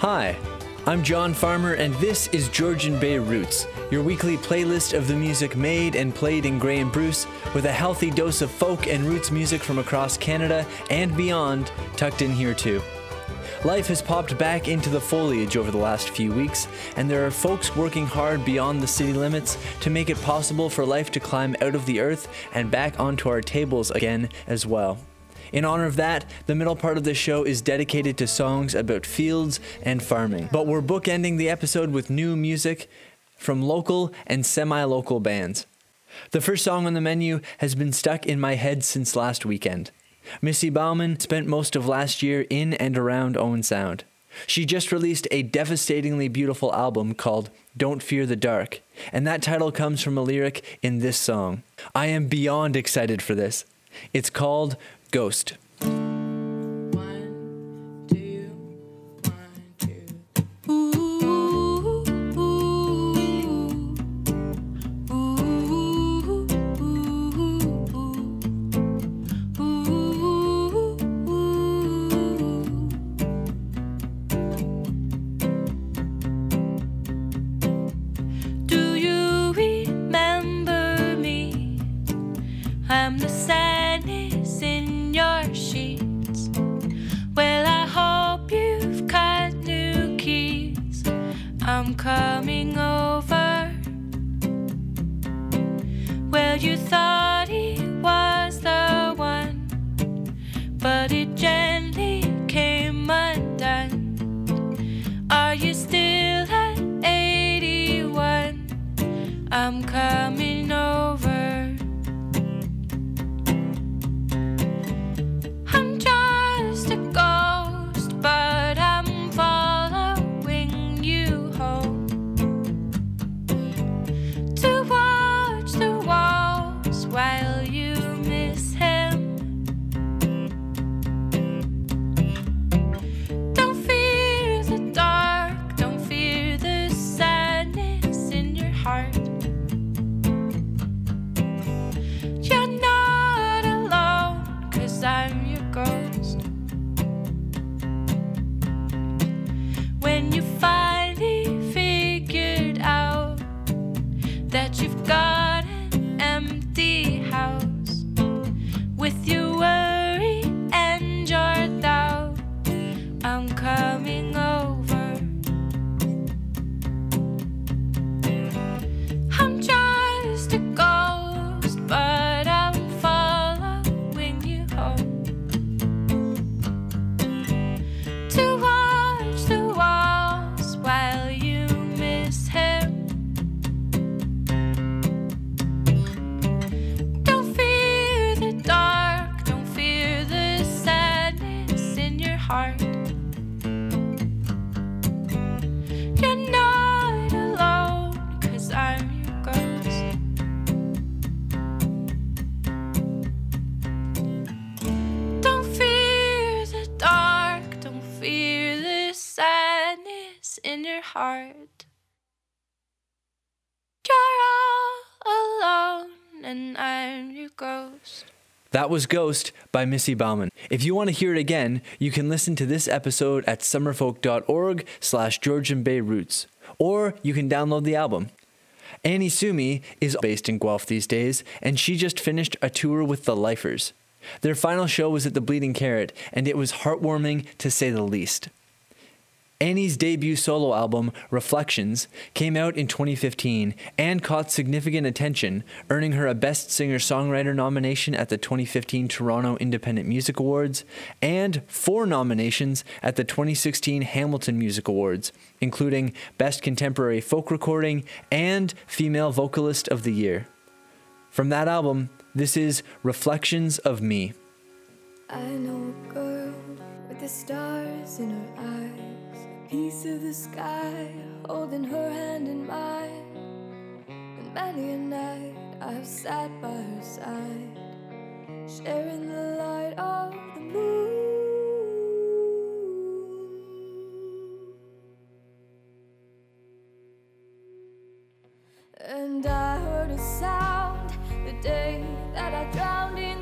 Hi, I'm John Farmer, and this is Georgian Bay Roots, your weekly playlist of the music made and played in Grey and Bruce, with a healthy dose of folk and roots music from across Canada and beyond tucked in here too. Life has popped back into the foliage over the last few weeks, and there are folks working hard beyond the city limits to make it possible for life to climb out of the earth and back onto our tables again as well. In honor of that, the middle part of the show is dedicated to songs about fields and farming. But we're bookending the episode with new music from local and semi local bands. The first song on the menu has been stuck in my head since last weekend. Missy Bauman spent most of last year in and around Owen Sound. She just released a devastatingly beautiful album called Don't Fear the Dark, and that title comes from a lyric in this song. I am beyond excited for this. It's called Ghost. I'm coming heart. You're all alone, and I'm your ghost. That was Ghost by Missy Bauman. If you want to hear it again, you can listen to this episode at summerfolk.org slash Georgian Bay Roots, or you can download the album. Annie Sumi is based in Guelph these days, and she just finished a tour with the Lifers. Their final show was at the Bleeding Carrot, and it was heartwarming to say the least. Annie's debut solo album, Reflections, came out in 2015 and caught significant attention, earning her a Best Singer Songwriter nomination at the 2015 Toronto Independent Music Awards and four nominations at the 2016 Hamilton Music Awards, including Best Contemporary Folk Recording and Female Vocalist of the Year. From that album, this is Reflections of Me. I know a girl with the stars in her eyes, piece of the sky holding her hand in mine. And many a night I've sat by her side, sharing the light of the moon. And I heard a sound the day that I drowned in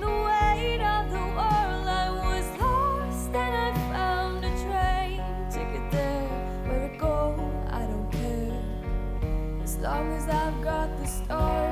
long as I've got the story.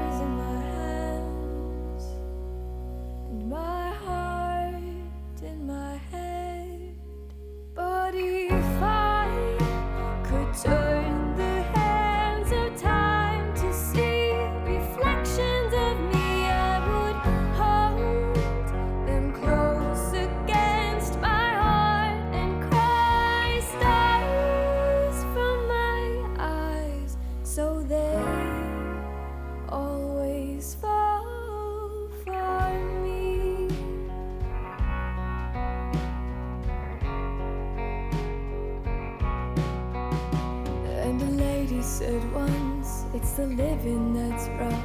Living that's rough.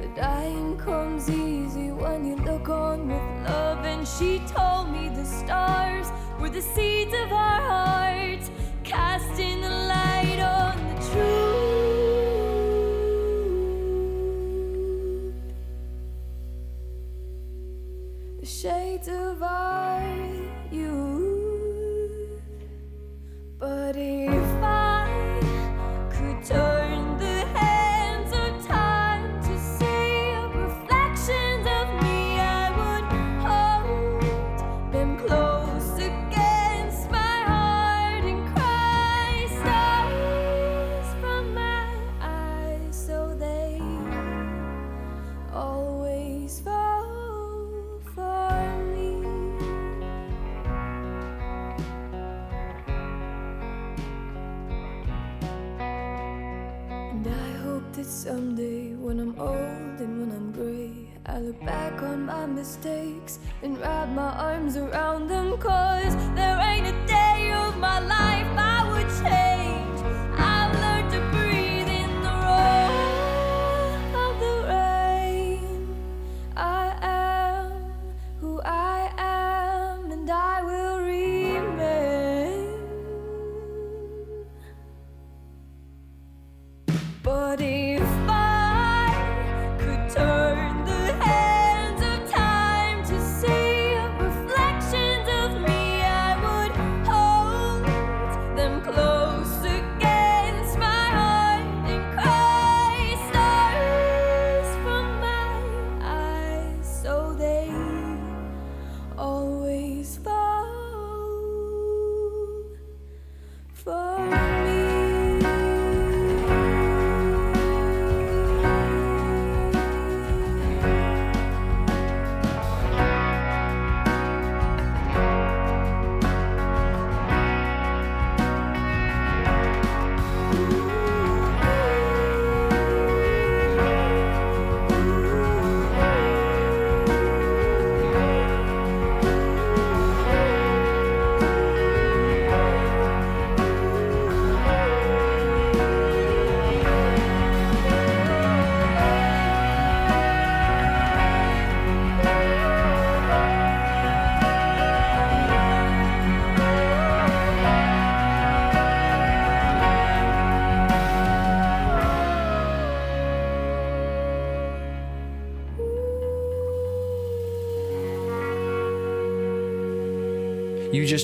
The dying comes easy when you look on with love. And she told me the stars were the seeds of our hearts,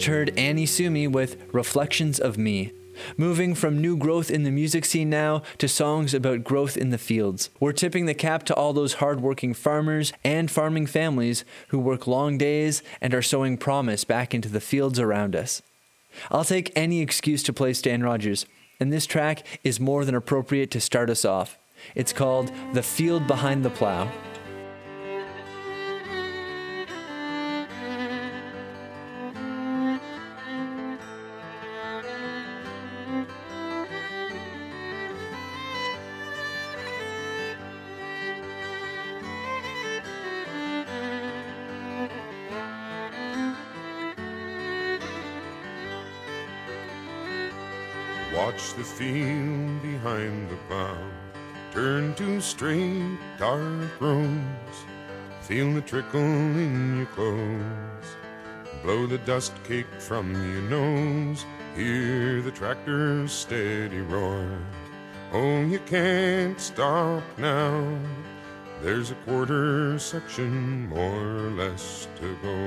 heard Annie Sumi with Reflections of Me. Moving from new growth in the music scene now to songs about growth in the fields. We're tipping the cap to all those hardworking farmers and farming families who work long days and are sowing promise back into the fields around us. I'll take any excuse to play Stan Rogers, and this track is more than appropriate to start us off. It's called The Field Behind the Plow. Watch the field behind the plow turn to straight dark roads. Feel the trickle in your clothes. Blow the dust cake from your nose. Hear the tractor's steady roar. Oh, you can't stop now. There's a quarter section more or less to go.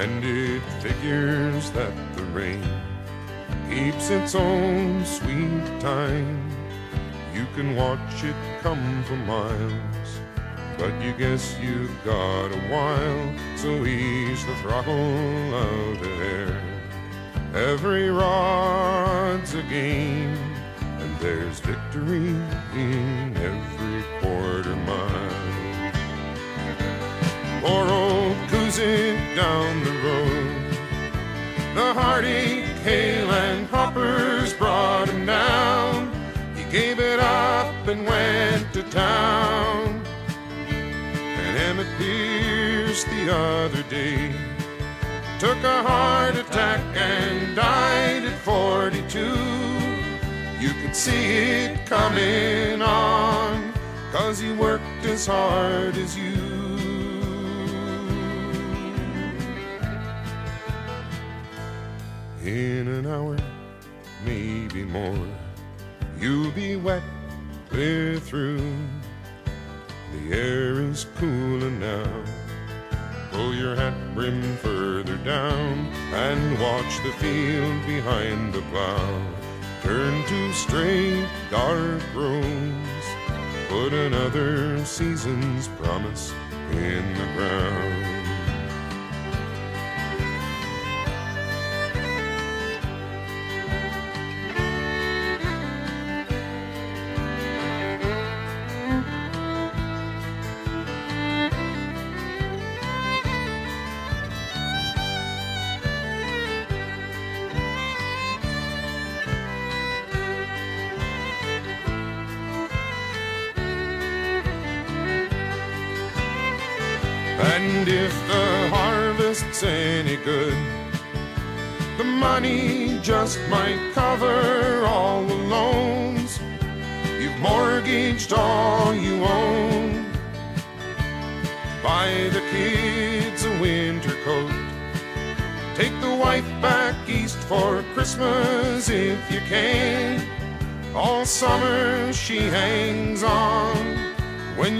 And it figures that the rain keeps its own sweet time. You can watch it come for miles, but you guess you've got a while. So ease the throttle out there. Every rod's a game, and there's victory in every quarter mile. Poor old Kuzik down the road. The heartache, hail, and hoppers brought him down. He gave it up and went to town. And Emmett Pierce the other day took a heart attack and died at 42. You could see it coming on, cause he worked as hard as you. In an hour, maybe more, you'll be wet clear through. The air is cooler now. Pull your hat brim further down and watch the field behind the plow. Turn to straight, dark roads. Put another season's promise in the ground.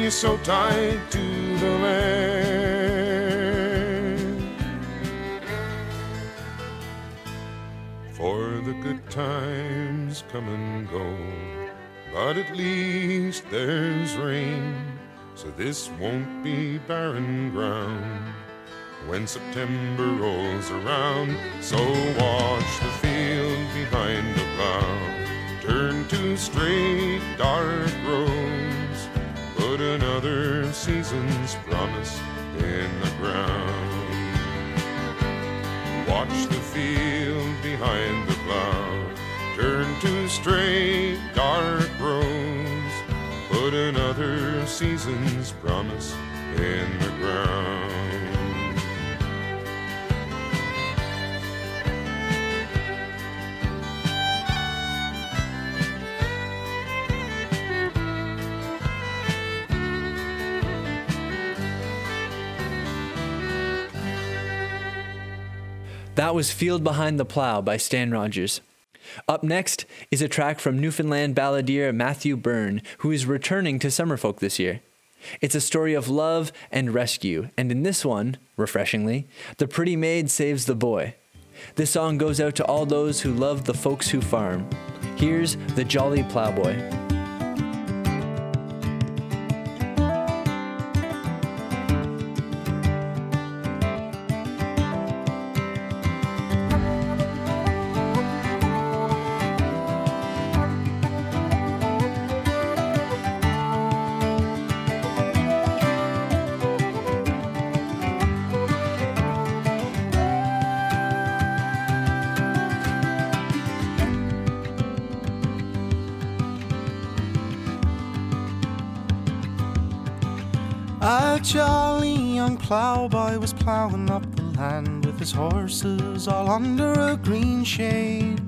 You're so tied to the land. For the good times come and go, but at least there's rain, so this won't be barren ground when September rolls around. So watch the field behind the plow, turn to straight, dark roads, put season's promise in the ground. Watch the field behind the plow, turn to straight, dark roads, put another season's promise in the ground. That was Field Behind the Plow by Stan Rogers. Up next is a track from Newfoundland balladeer Matthew Byrne, who is returning to Summerfolk this year. It's a story of love and rescue, and in this one, refreshingly, the pretty maid saves the boy. This song goes out to all those who love the folks who farm. Here's the Jolly Plowboy. His horses all under a green shade.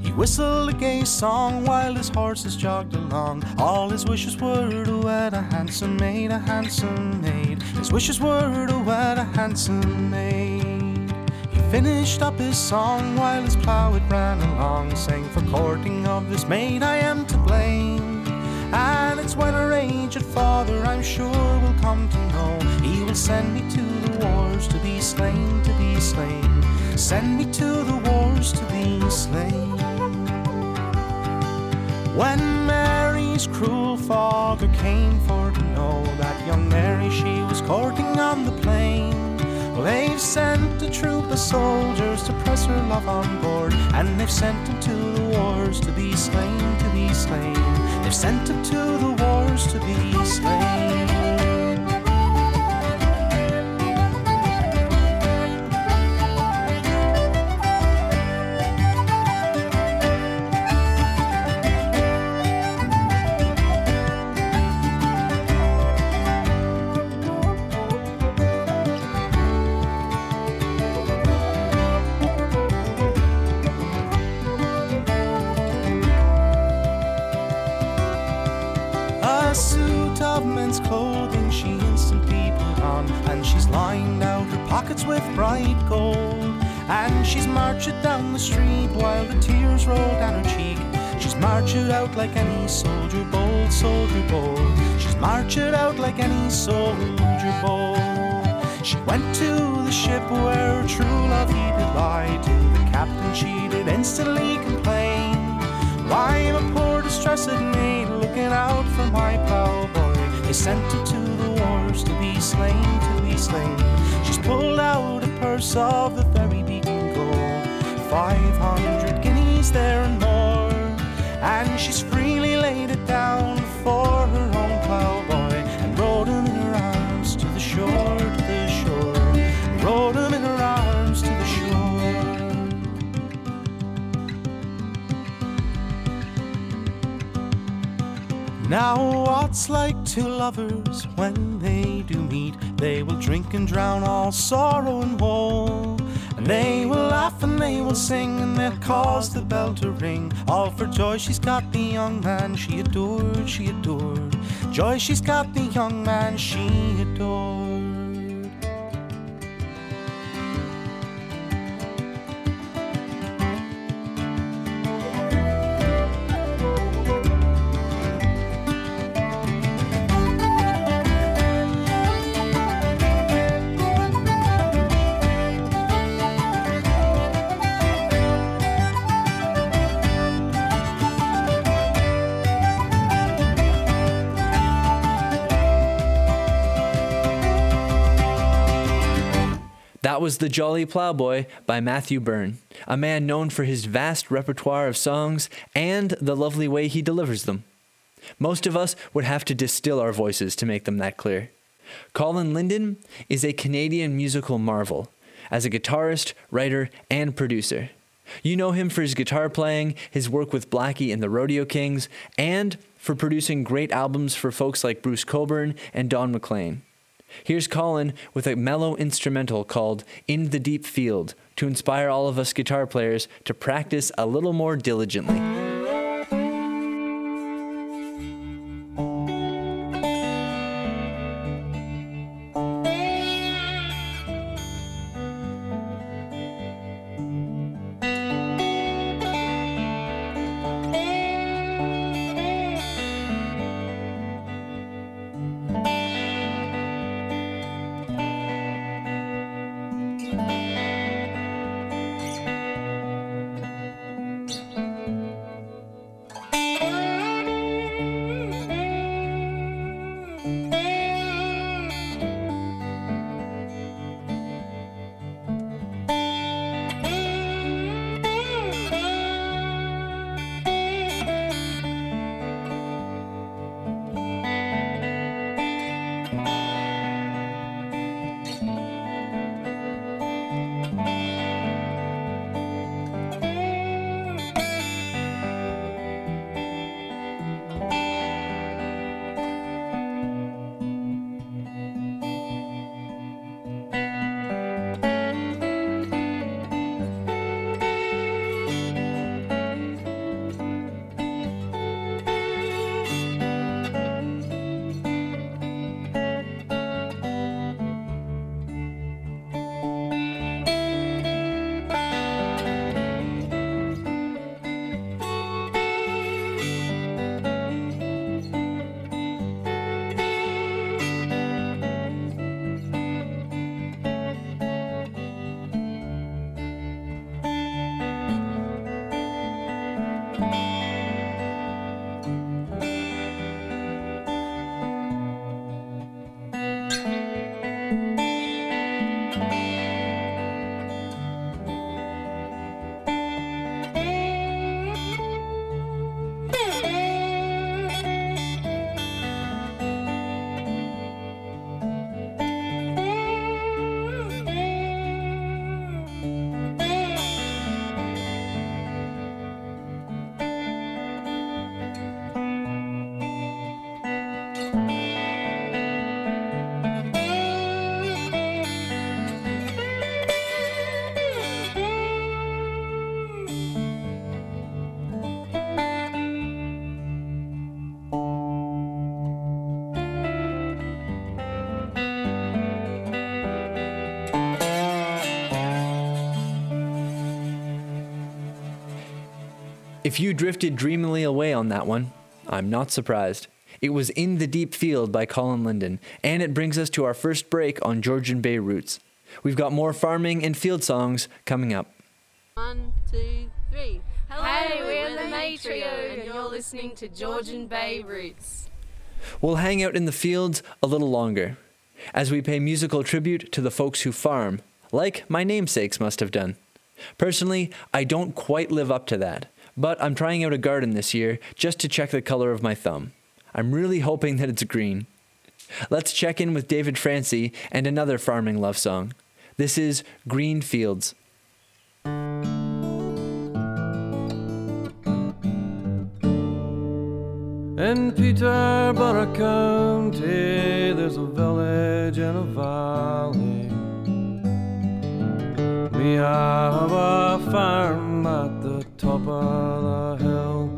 He whistled a gay song while his horses jogged along. All his wishes were to wed a handsome maid, a handsome maid. His wishes were to wed a handsome maid. He finished up his song while his plow it ran along, saying, For courting of this maid I am to blame. And it's when her aged father, I'm sure, will come to know. He will send me to wars to be slain, to be slain. Send me to the wars to be slain. When Mary's cruel father came for to know that young Mary she was courting on the plain. Well, they've sent a troop of soldiers to press her love on board, and they've sent him to the wars to be slain, to be slain. They've sent him to the wars to be slain. And she's freely laid it down for her own plowboy and rode him in her arms to the shore, to the shore, rode him in her arms to the shore. Now, what's like two lovers when they do meet? They will drink and drown all sorrow and woe. And they will laugh they will sing and they'll cause the bell to ring. All for joy she's got the young man she adored, she adored. Joy she's got the young man she adored. Was The Jolly Plowboy by Matthew Byrne, a man known for his vast repertoire of songs and the lovely way he delivers them. Most of us would have to distill our voices to make them that clear. Colin Linden is a Canadian musical marvel as a guitarist, writer, and producer. You know him for his guitar playing, his work with Blackie and the Rodeo Kings, and for producing great albums for folks like Bruce Cockburn and Don McLean. Here's Colin with a mellow instrumental called In the Deep Field to inspire all of us guitar players to practice a little more diligently. If you drifted dreamily away on that one, I'm not surprised. It was In the Deep Field by Colin Linden, and it brings us to our first break on Georgian Bay Roots. We've got more farming and field songs coming up. One, two, three. Hey, we're the Mae Trio, and you're listening to Georgian Bay Roots. We'll hang out in the fields a little longer as we pay musical tribute to the folks who farm, like my namesakes must have done. Personally, I don't quite live up to that, but I'm trying out a garden this year just to check the color of my thumb. I'm really hoping that it's green. Let's check in with David Francey and another farming love song. This is Green Fields. In Peterborough County, there's a village in a valley. We have a farm top of the hill.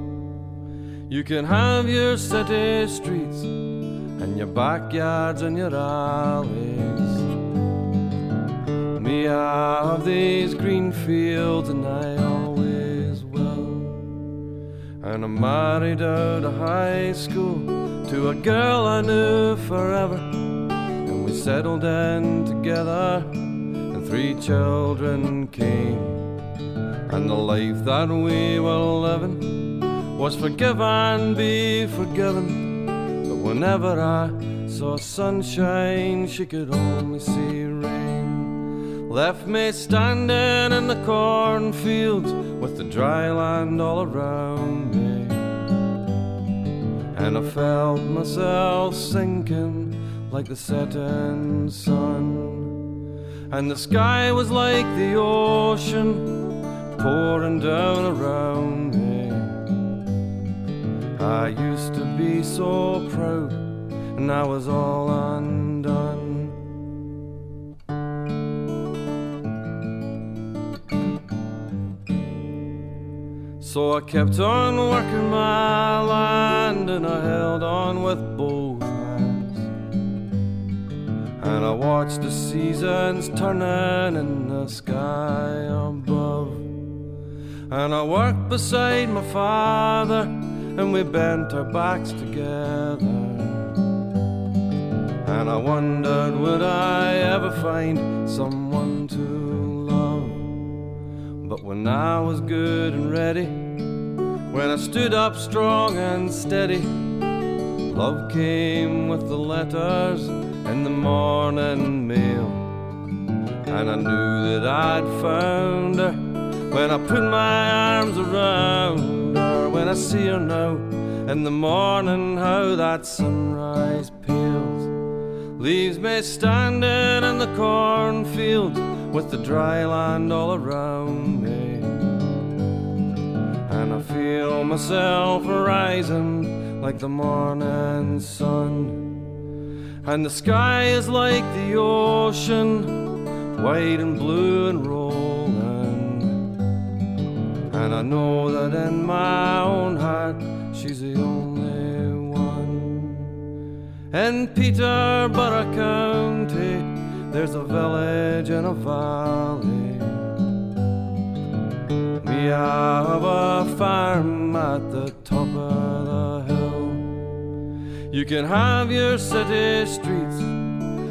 You can have your city streets and your backyards and your alleys. Me have these green fields and I always will. And I married out of high school to a girl I knew forever. And we settled in together, and three children came. And the life that we were living was forgive and be forgiven. But whenever I saw sunshine, she could only see rain. Left me standing in the cornfields with the dry land all around me. And I felt myself sinking like the setting sun. And the sky was like the ocean pouring down around me. I used to be so proud, and I was all undone. So I kept on working my land and I held on with both hands. And I watched the seasons turning in the sky above. And I worked beside my father and we bent our backs together. And I wondered would I ever find someone to love. But when I was good and ready, when I stood up strong and steady, love came with the letters in the morning mail. And I knew that I'd found her when I put my arms around her. When I see her now in the morning, how that sunrise pales leaves me standing in the cornfield with the dry land all around me. And I feel myself rising like the morning sun. And the sky is like the ocean, white and blue and. And I know that in my own heart, she's the only one. In Peterborough County, there's a village in a valley. We have a farm at the top of the hill. You can have your city streets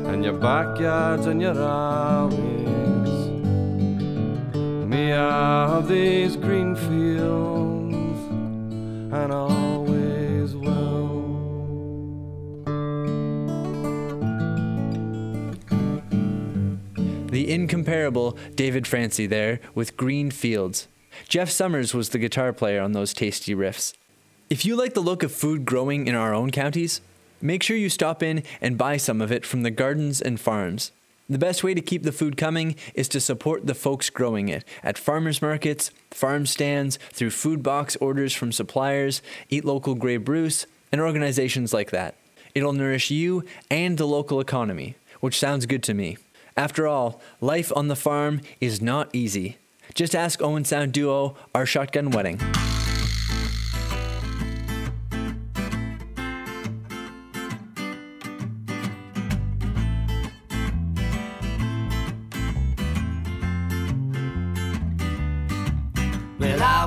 and your backyards and your alleys. Me have these green fields, and always. The incomparable David Francey there with Green Fields. Jeff Summers was the guitar player on those tasty riffs. If you like the look of food growing in our own counties, make sure you stop in and buy some of it from the gardens and farms. The best way to keep the food coming is to support the folks growing it at farmers markets, farm stands, through food box orders from suppliers, Eat Local Grey Bruce, and organizations like that. It'll nourish you and the local economy, which sounds good to me. After all, life on the farm is not easy. Just ask Owen Sound Duo, Our Shotgun Wedding.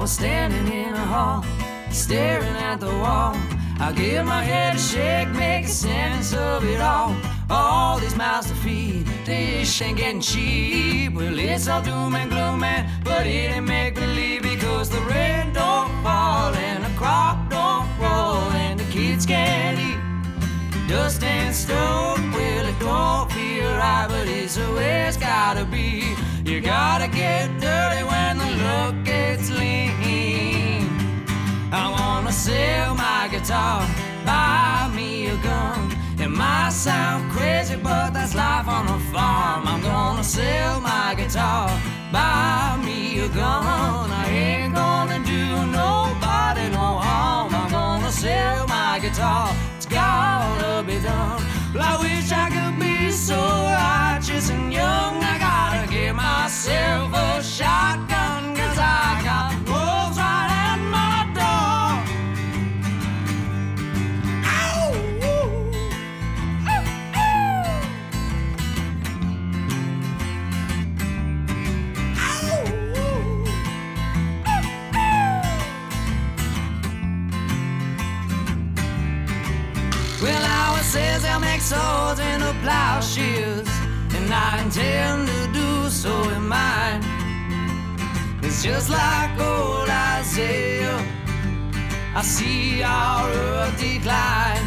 Standing in a hall, staring at the wall. I give my head a shake, make sense of it all. All these mouths to feed, this ain't getting cheap. Well, it's all doom and gloom, man, but it ain't make believe because the rain don't fall and the crop don't grow and the kids can't eat. Dust and stone, well, it don't feel right, but it's the way it's gotta be. You gotta get dirty when the look sell my guitar, buy me a gun. It might sound crazy, but that's life on a farm. I'm gonna sell my guitar, buy me a gun. I ain't gonna do nobody no harm. I'm gonna sell my guitar, it's gotta be done. Well, I wish I could be so righteous and young. I gotta give myself a shotgun, swords into plowshares, and I intend to do so in mine. It's just like old Isaiah. I see our earth decline,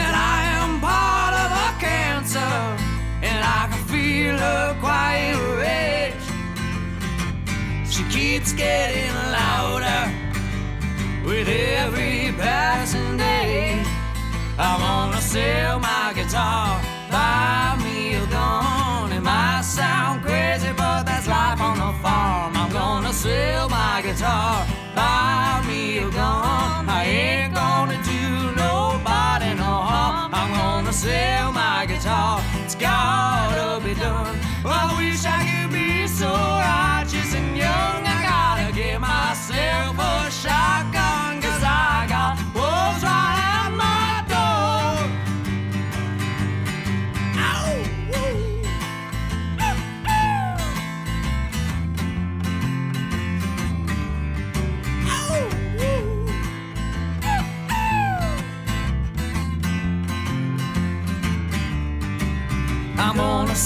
and I am part of a cancer, and I can feel her quiet rage. She keeps getting louder with every passing day. I wanna sell my guitar, buy me a gun. It might sound crazy, but that's life on the farm. I'm gonna sell my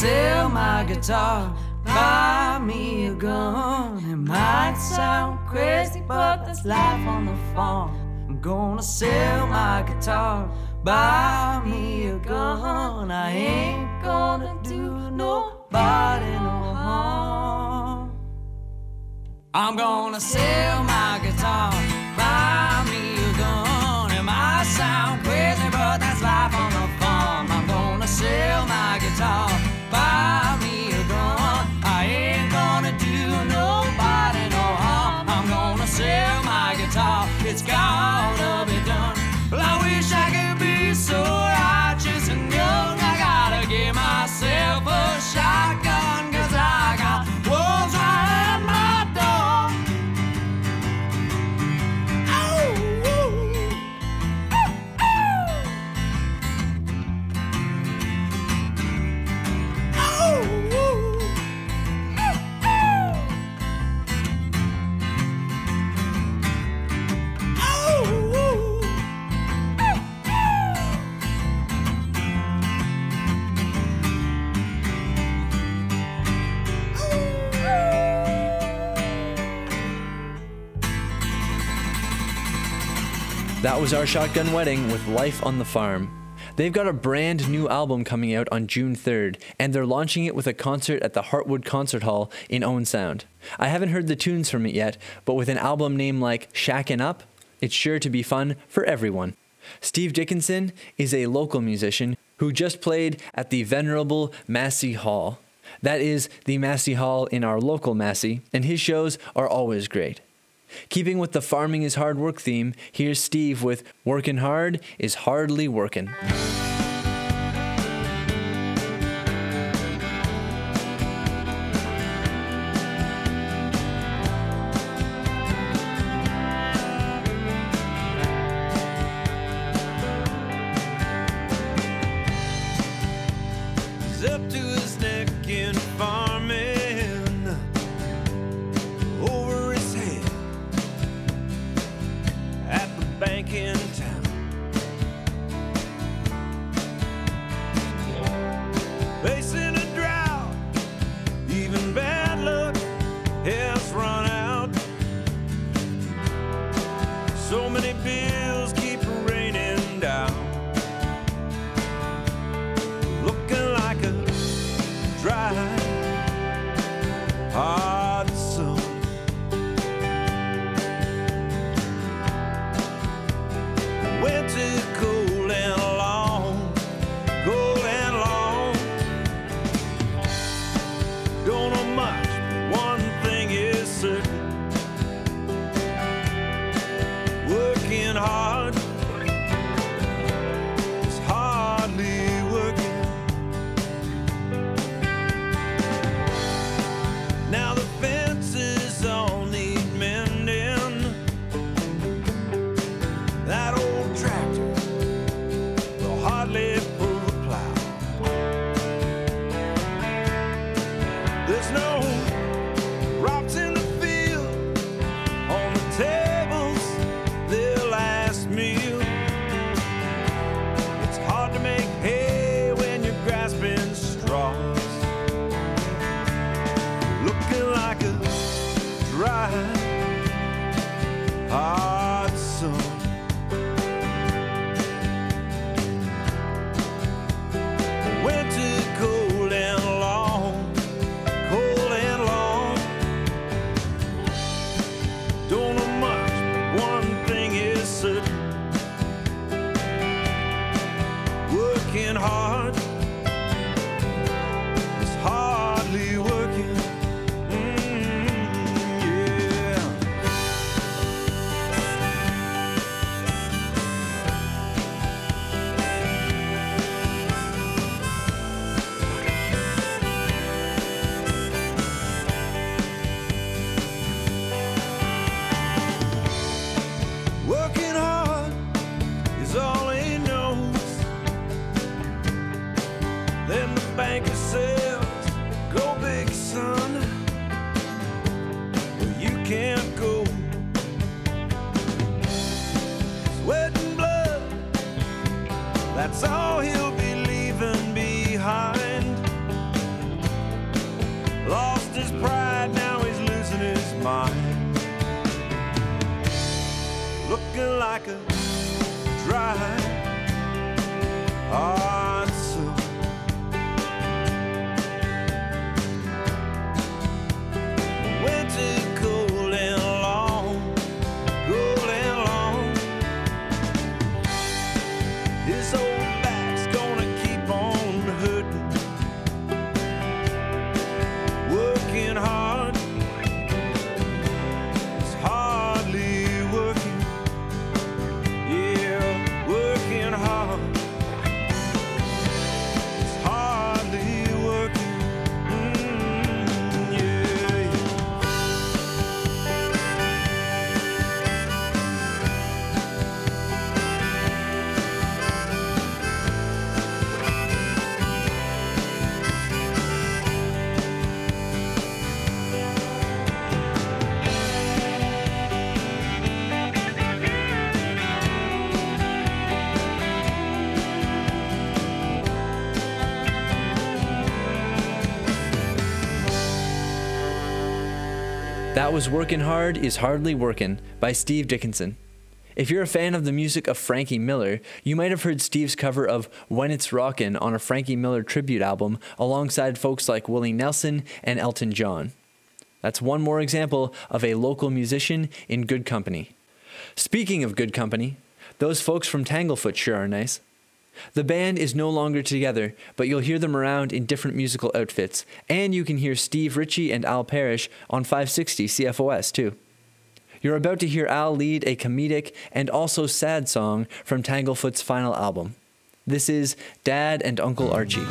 sell my guitar, buy me a gun. It might sound crazy, but that's life on the farm. I'm gonna sell my guitar, buy me a gun. I ain't gonna do nobody no harm. I'm gonna sell my guitar, buy me a gun. It might sound crazy, but that's life on the farm. I'm gonna sell my guitar, Was our shotgun wedding with Life on the Farm. They've got a brand new album coming out on June 3rd, and they're launching it with a concert at the Heartwood Concert Hall in Owen Sound. I haven't heard the tunes from it yet, but with an album name like Shackin' Up, it's sure to be fun for everyone. Steve Dickinson is a local musician who just played at the venerable Massey Hall. That is the Massey Hall in our local Massey, and his shows are always great. Keeping with the farming is hard work theme, here's Steve with Working Hard is Hardly Workin'. So many people That was Workin' Hard is Hardly Workin' by Steve Dickinson. If you're a fan of the music of Frankie Miller, you might have heard Steve's cover of When It's Rockin' on a Frankie Miller tribute album alongside folks like Willie Nelson and Elton John. That's one more example of a local musician in good company. Speaking of good company, those folks from Tanglefoot sure are nice. The band is no longer together, but you'll hear them around in different musical outfits, and you can hear Steve Ritchie and Al Parrish on 560 CFOS too. You're about to hear Al lead a comedic and also sad song from Tanglefoot's final album. This is Dad and Uncle Archie.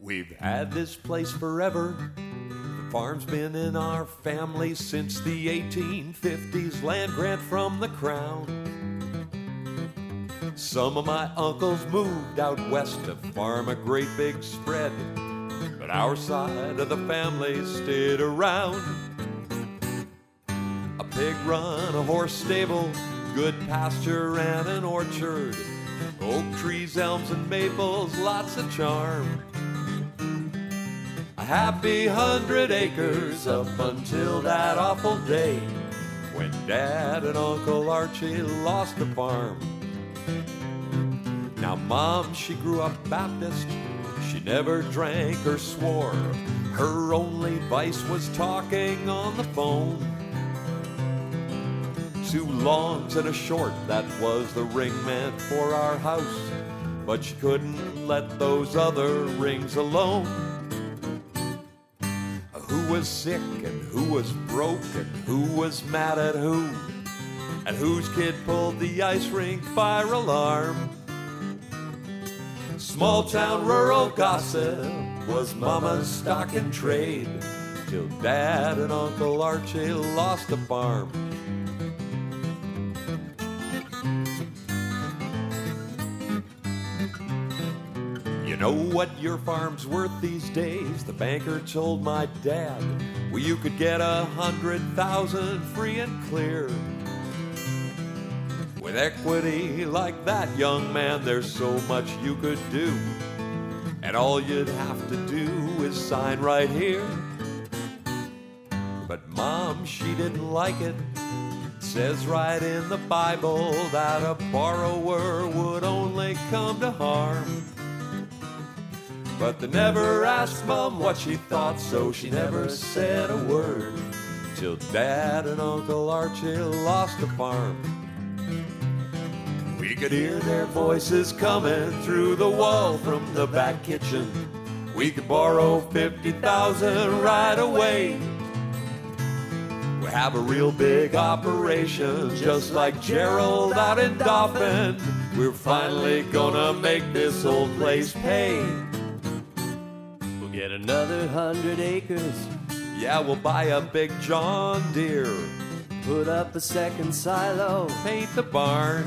We've had this place forever. Farm's been in our family since the 1850s, land grant from the crown. Some of my uncles moved out west to farm a great big spread, but our side of the family stayed around. A pig run, a horse stable, good pasture, and an orchard. Oak trees, elms, and maples, lots of charm. Happy hundred acres up until that awful day when Dad and Uncle Archie lost the farm. Now, Mom, she grew up Baptist. She never drank or swore. Her only vice was talking on the phone. Two longs and a short, that was the ring meant for our house. But she couldn't let those other rings alone. Was sick and who was broke and who was mad at who? And whose kid pulled the ice rink fire alarm? Small town rural gossip was Mama's stock and trade till Dad and Uncle Archie lost the farm. You know what your farm's worth these days? The banker told my dad. Well, you could get a hundred thousand free and clear. With equity like that, young man, there's so much you could do. And all you'd have to do is sign right here. But mom, she didn't like it. Says right in the Bible that a borrower would only come to harm. But they never asked mom what she thought, so she never said a word. Till dad and Uncle Archie lost the farm. We could hear their voices coming through the wall from the back kitchen. We could borrow 50,000 right away. We have a real big operation, just like Gerald out in Dauphin. We're finally gonna make this old place pay. Get another hundred acres, Yeah, we'll buy a big John Deere, put up a second silo. paint the barn.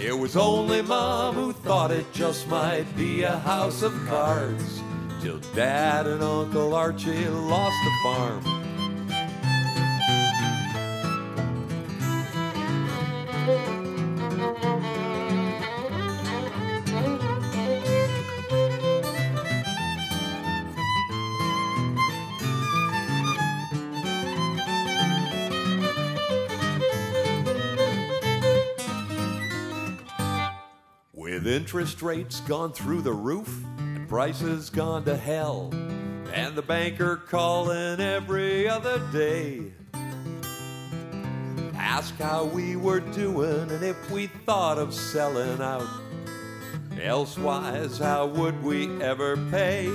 It was only mom who thought it just might be a house of cards. Till dad and Uncle Archie lost the farm. Interest rates gone through the roof and prices gone to hell, and the banker calling every other day. Ask how we were doing and if we thought of selling out. Elsewise, how would we ever pay?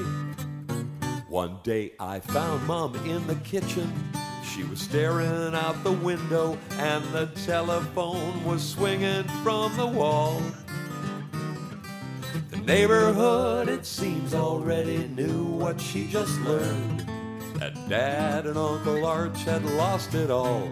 One day I found Mom in the kitchen. She was staring out the window, and the telephone was swinging from the wall. Neighborhood, it seems, already knew what she just learned that Dad and Uncle Arch had lost it all.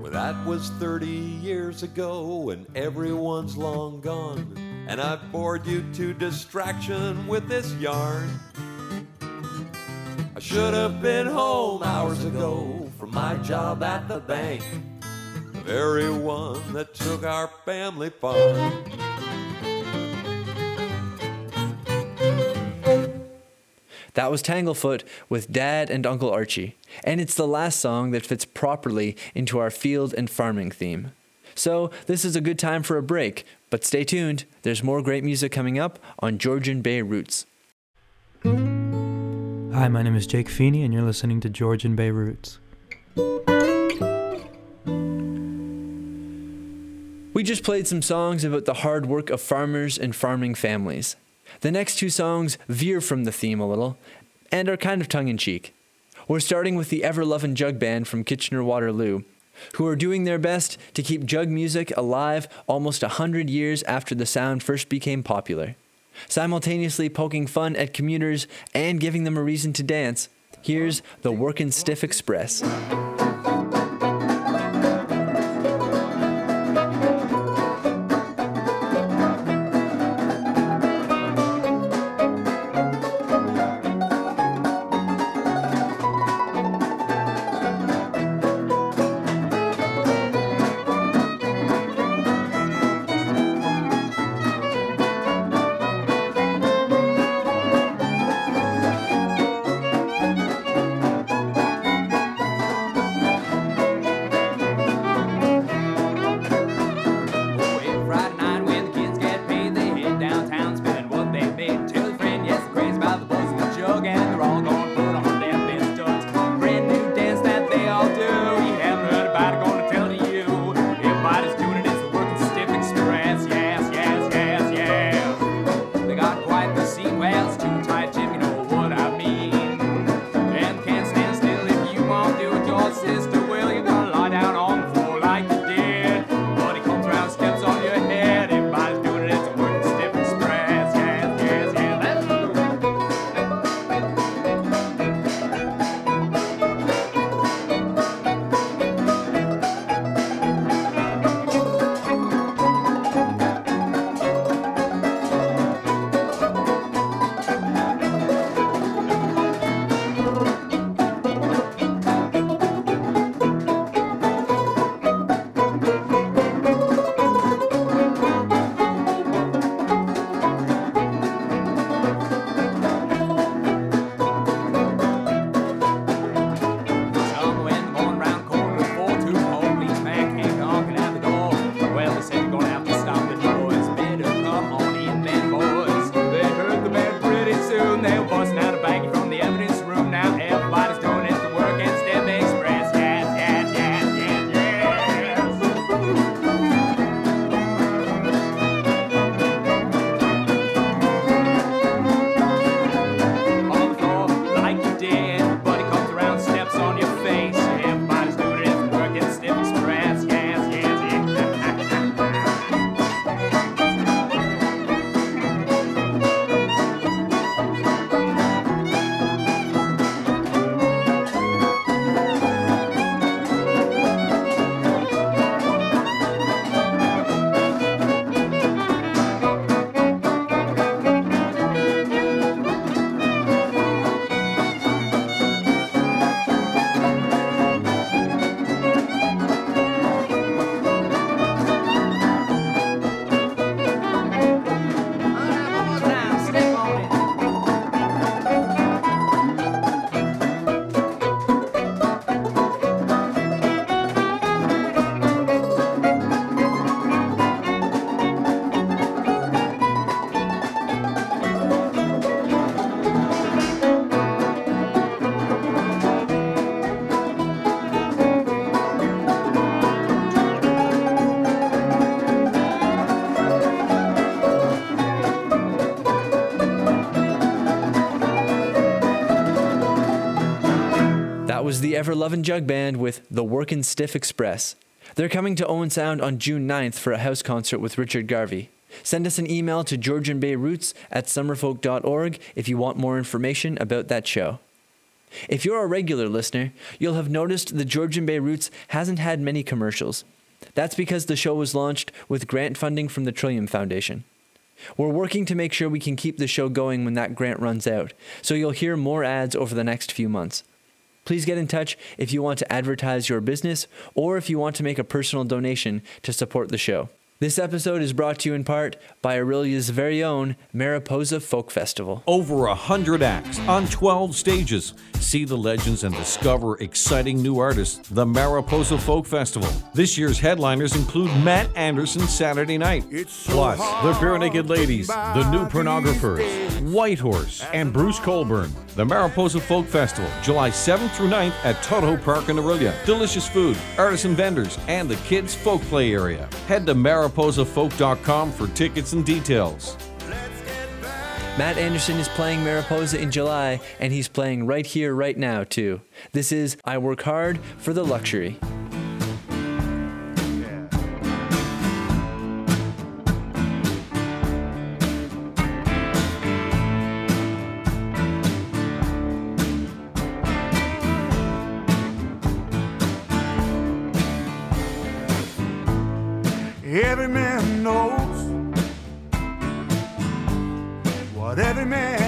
Well, that was 30 years ago, and everyone's long gone. And I've bored you to distraction with this yarn. Should have been home hours ago from my job at the bank. The very one that took our family farm. That was Tanglefoot with Dad and Uncle Archie, and it's the last song that fits properly into our field and farming theme. So, this is a good time for a break, but stay tuned, there's more great music coming up on Georgian Bay Roots. Hi, my name is Jake Feeney, and you're listening to Georgian Bay Roots. We just played some songs about the hard work of farmers and farming families. The next two songs veer from the theme a little and are kind of tongue in cheek. We're starting with the Ever Lovin' Jug Band from Kitchener Waterloo, who are doing their best to keep jug music alive almost a hundred years after the sound first became popular. Simultaneously poking fun at commuters and giving them a reason to dance, here's the Workin' Stiff Express. Was the Ever Lovin' Jug Band with the Workin' Stiff Express. They're coming to Owen Sound on June 9th for a house concert with Richard Garvey. Send us an email to georgianbayroots at summerfolk.org if you want more information about that show. If you're a regular listener, you'll have noticed the Georgian Bay Roots hasn't had many commercials. That's because the show was launched with grant funding from the Trillium Foundation. We're working to make sure we can keep the show going when that grant runs out, so you'll hear more ads over the next few months. Please get in touch if you want to advertise your business or if you want to make a personal donation to support the show. This episode is brought to you in part by Orillia's very own Mariposa Folk Festival. Over a hundred acts on 12 stages. See the legends and discover exciting new artists. The Mariposa Folk Festival. This year's headliners include Matt Anderson Saturday night, plus the Barenaked Ladies, the New Pornographers, Whitehorse, and Bruce Cockburn. The Mariposa Folk Festival, July 7th through 9th at Tudhope Park in Aurelia. Delicious food, artisan vendors, and the kids' folk play area. Head to mariposafolk.com for tickets and details. Matt Anderson is playing Mariposa in July, and he's playing right here, right now, too. This is I Work Hard for the Luxury. Every man knows what every man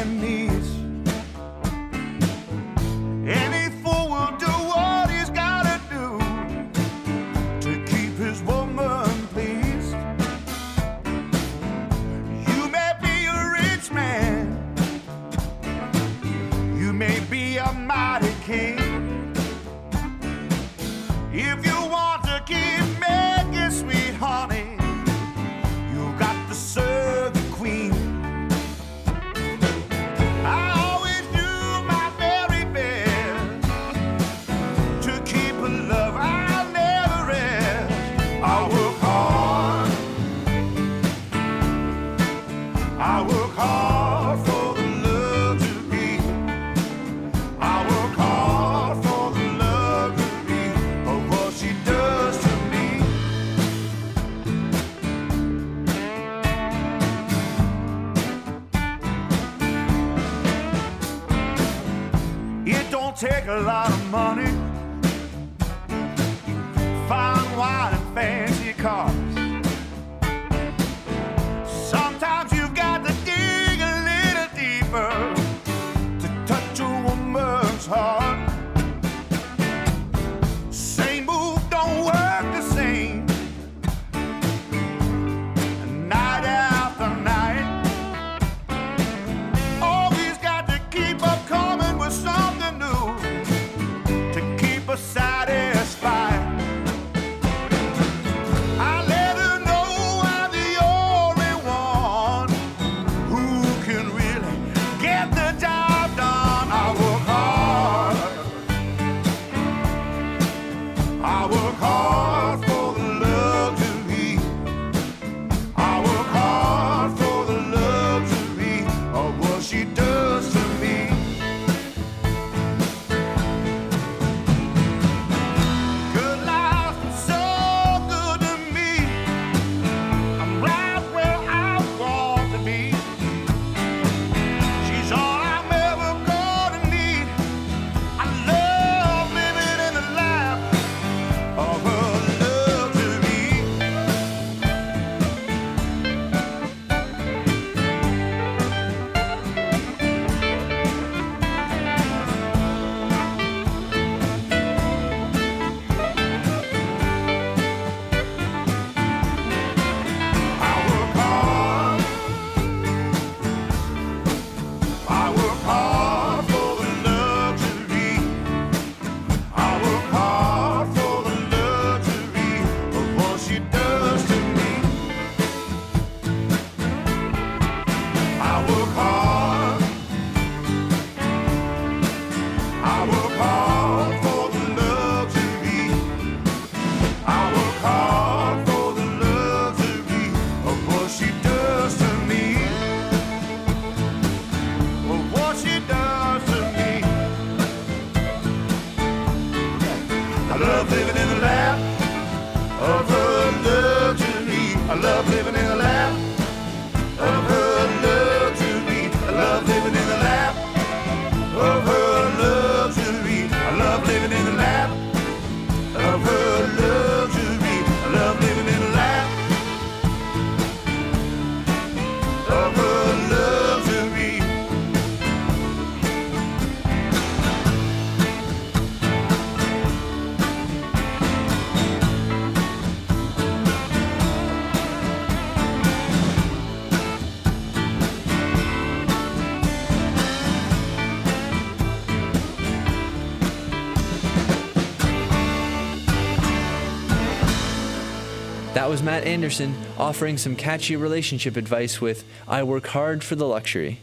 Matt Anderson offering some catchy relationship advice with I Work Hard for the Luxury.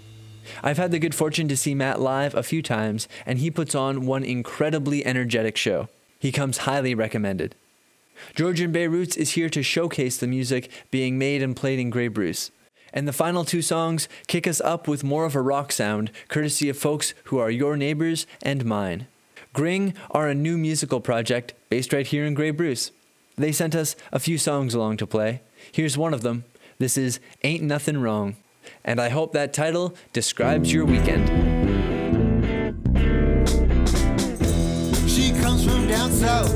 I've had the good fortune to see Matt live a few times, and he puts on one incredibly energetic show. He comes highly recommended. Georgian Bay Roots is here to showcase the music being made and played in Grey Bruce. And the final two songs kick us up with more of a rock sound, courtesy of folks who are your neighbors and mine. Gring are a new musical project based right here in Grey Bruce. They sent us a few songs along to play. Here's one of them. This is Ain't Nothing Wrong. And I hope that title describes your weekend. She comes from down south.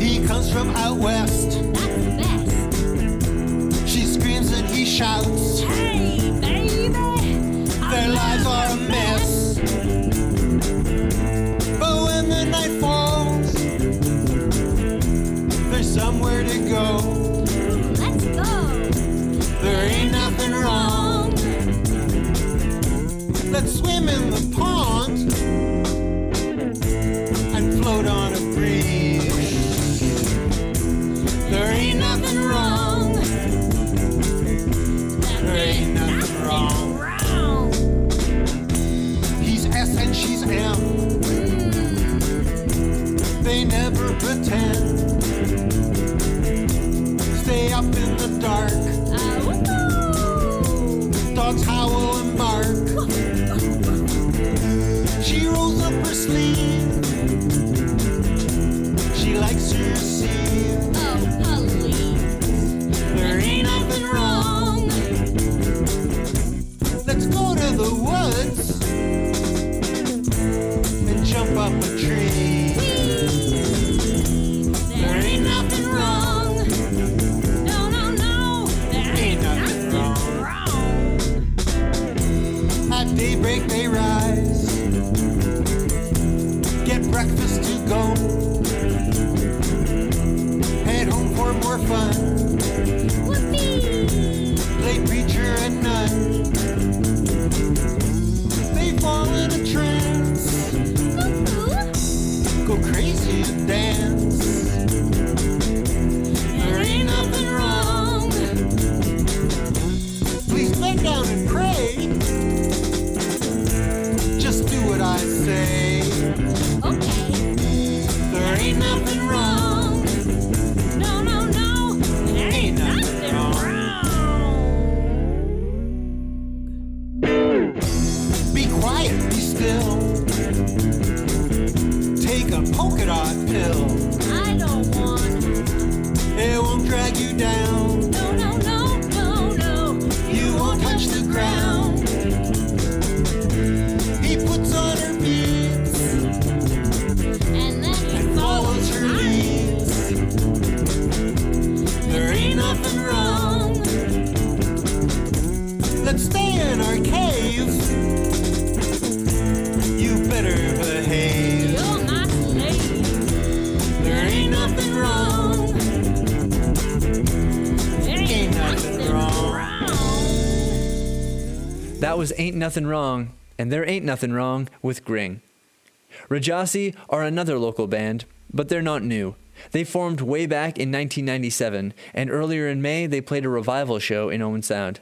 He comes from out west. That's the best. She screams and he shouts. Let's swim in the pond and float on a breeze. There ain't nothing wrong. There ain't nothing wrong. He's S and she's M. They never pretend. Down. That was Ain't Nothing Wrong, and there ain't nothing wrong with Gring. Rajasi are another local band, but they're not new. They formed way back in 1997, and earlier in May they played a revival show in Owen Sound.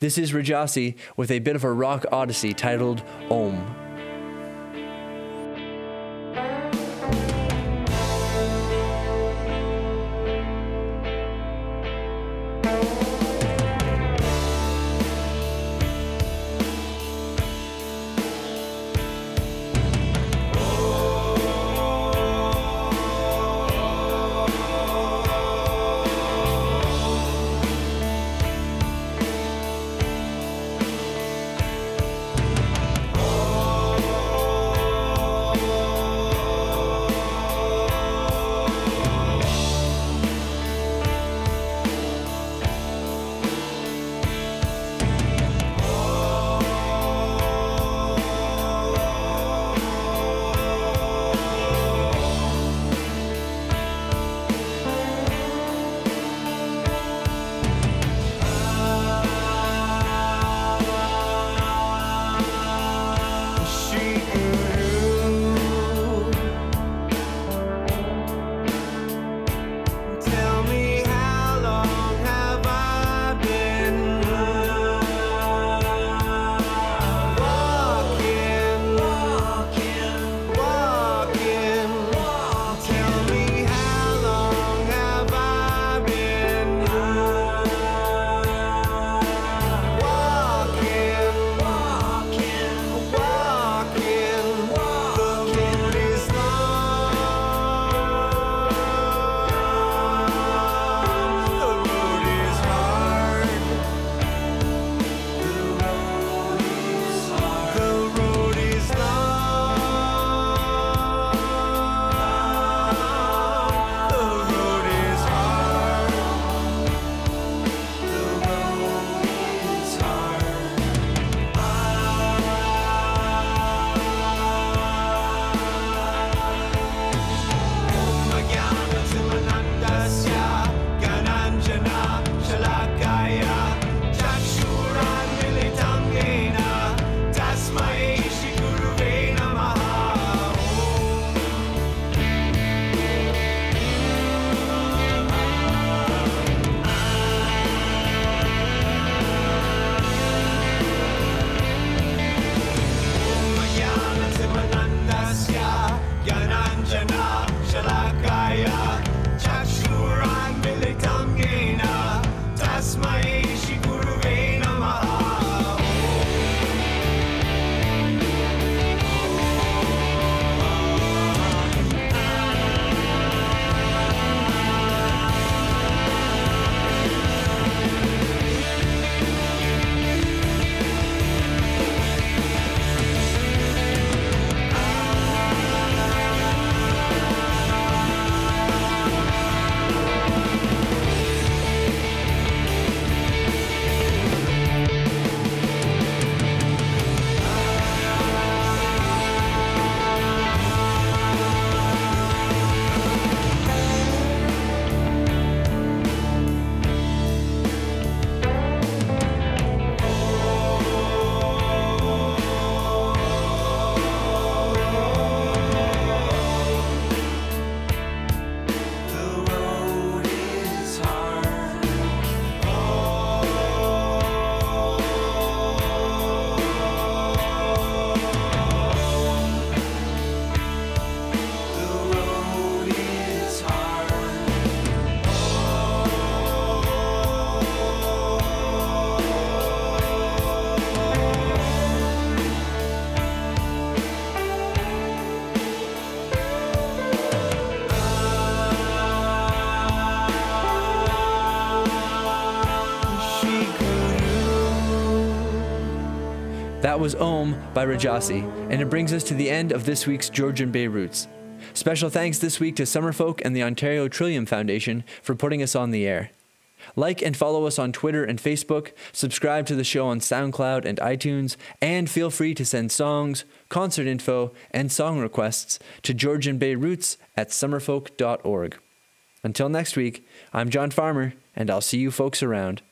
This is Rajasi with a bit of a rock odyssey titled Om. That was Om by Rajasi, and it brings us to the end of this week's Georgian Bay Roots. Special thanks this week to Summerfolk and the Ontario Trillium Foundation for putting us on the air. Like and follow us on Twitter and Facebook, subscribe to the show on SoundCloud and iTunes, and feel free to send songs, concert info, and song requests to Georgian Bay Roots at summerfolk.org. Until next week, I'm John Farmer, and I'll see you folks around.